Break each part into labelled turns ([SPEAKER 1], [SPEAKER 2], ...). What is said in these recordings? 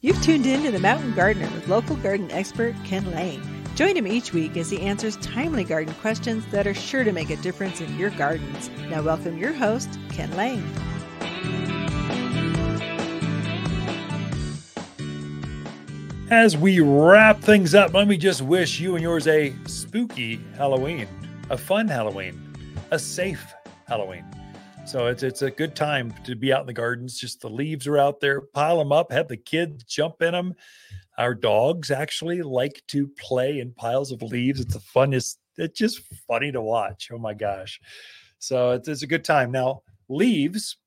[SPEAKER 1] You've tuned in to The Mountain Gardener with local garden expert Ken Lain. Join him each week as he answers timely garden questions that are sure to make a difference in your gardens. Now, welcome your host, Ken Lain.
[SPEAKER 2] As we wrap things up, let me just wish you and yours a spooky Halloween, a fun Halloween, a safe Halloween. So it's it's a good time to be out in the gardens. Just the leaves are out there, pile them up, have the kids jump in them. Our dogs actually like to play in piles of leaves. It's the funnest. It's just funny to watch. Oh my gosh! So it's, it's a good time. Now leaves,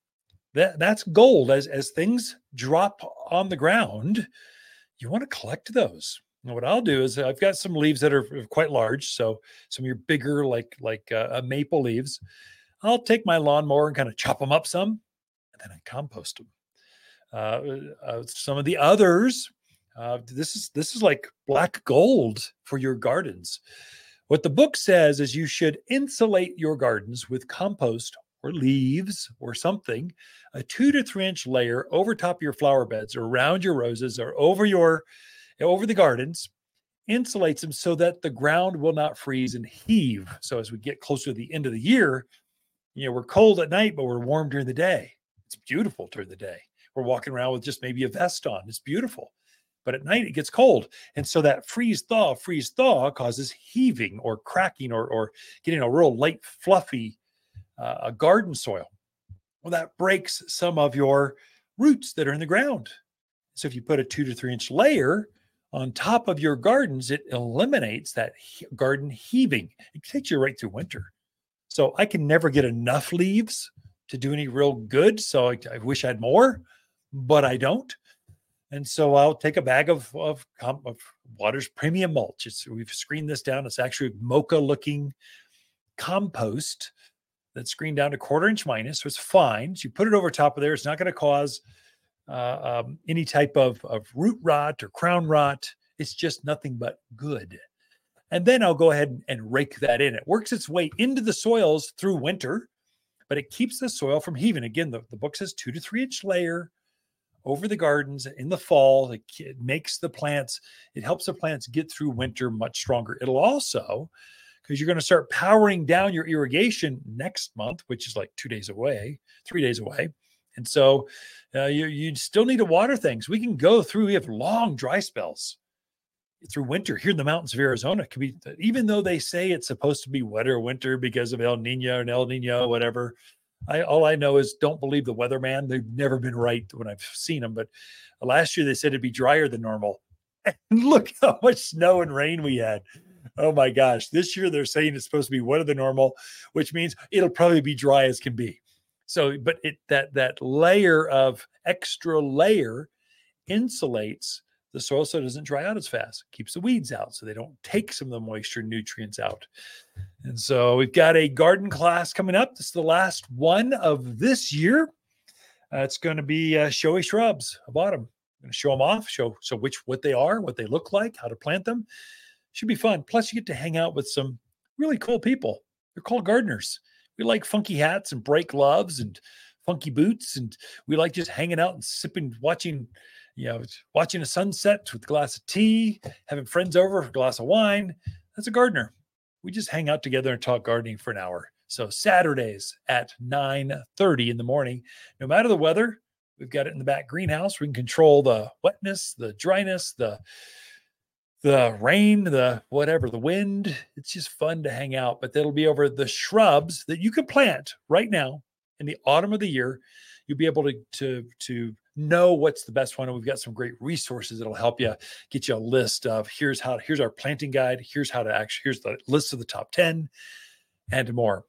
[SPEAKER 2] that that's gold. As as things drop on the ground, you want to collect those. And what I'll do is I've got some leaves that are quite large. So some of your bigger, like like uh, maple leaves. I'll take my lawnmower and kind of chop them up some, and then I compost them. Uh, uh, some of the others, uh, this is this is like black gold for your gardens. What the book says is you should insulate your gardens with compost or leaves or something, a two to three inch layer over top of your flower beds or around your roses or over your over the gardens insulates them so that the ground will not freeze and heave. So as we get closer to the end of the year, you know, we're cold at night, but we're warm during the day. It's beautiful during the day. We're walking around with just maybe a vest on. It's beautiful. But at night it gets cold. And so that freeze thaw, freeze thaw causes heaving or cracking or, or getting a real light, fluffy uh, garden soil. Well, that breaks some of your roots that are in the ground. So if you put a two to three inch layer on top of your gardens, it eliminates that he- garden heaving. It takes you right through winter. So I can never get enough leaves to do any real good. So I, I wish I had more, but I don't. And so I'll take a bag of of, of Watters Premium Mulch. It's, we've screened this down. It's actually mocha looking compost that's screened down to quarter inch minus. So it's fine. So you put it over top of there. It's not going to cause uh, um, any type of, of root rot or crown rot. It's just nothing but good. And then I'll go ahead and rake that in. It works its way into the soils through winter, but it keeps the soil from heaving. Again, the, the book says two to three inch layer over the gardens in the fall. It, it makes the plants, it helps the plants get through winter much stronger. It'll also, because you're going to start powering down your irrigation next month, which is like two days away, three days away. And so uh, you, you still need to water things. We can go through, we have long dry spells through winter here in the mountains of Arizona. Could be even though they say it's supposed to be wetter winter because of El Nino and El Nino, whatever. I all I know is don't believe the weatherman. They've never been right when I've seen them. But last year they said it'd be drier than normal. And look how much snow and rain we had. Oh my gosh. This year they're saying it's supposed to be wetter than normal, which means it'll probably be dry as can be. So, but it that that layer of extra layer insulates the soil so it doesn't dry out as fast, keeps the weeds out so they don't take some of the moisture nutrients out. And so we've got a garden class coming up. This is the last one of this year. Uh, it's going to be uh, showy shrubs about them. I'm going to show them off, show so which what they are, what they look like, how to plant them. Should be fun. Plus, you get to hang out with some really cool people. They're called gardeners. We like funky hats and bright gloves and funky boots, and we like just hanging out and sipping, watching you know, watching a sunset with a glass of tea, having friends over for a glass of wine. That's a gardener. We just hang out together and talk gardening for an hour. So Saturdays at 9:30 in the morning, no matter the weather, we've got it in the back greenhouse. We can control the wetness, the dryness, the the rain, the whatever, the wind. It's just fun to hang out. But that'll be over the shrubs that you can plant right now in the autumn of the year. You'll be able to to to know what's the best one. And we've got some great resources that'll help you get you a list of here's how, here's our planting guide, here's how to actually, here's the list of the top 10 and more.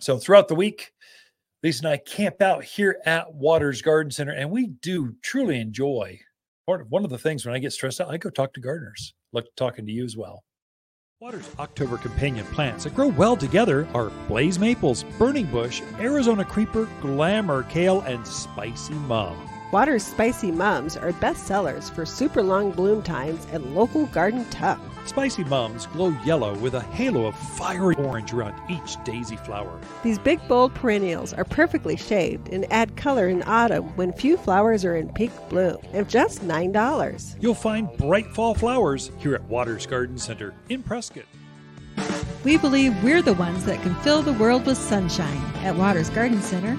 [SPEAKER 2] So throughout the week, Lisa and I camp out here at Watters Garden Center, and we do truly enjoy one of the things when I get stressed out, I go talk to gardeners. Look talking to you as well. Watters October companion plants that grow well together are blaze maples, burning bush, Arizona creeper, glamour kale, and spicy mum.
[SPEAKER 3] Watters Spicy Mums are best sellers for super long bloom times and local garden tough.
[SPEAKER 2] Spicy mums glow yellow with a halo of fiery orange around each daisy flower.
[SPEAKER 3] These big, bold perennials are perfectly shaped and add color in autumn when few flowers are in peak bloom at just $9.
[SPEAKER 2] You'll find bright fall flowers here at Watters Garden Center in Prescott.
[SPEAKER 1] We believe we're the ones that can fill the world with sunshine at Watters Garden Center.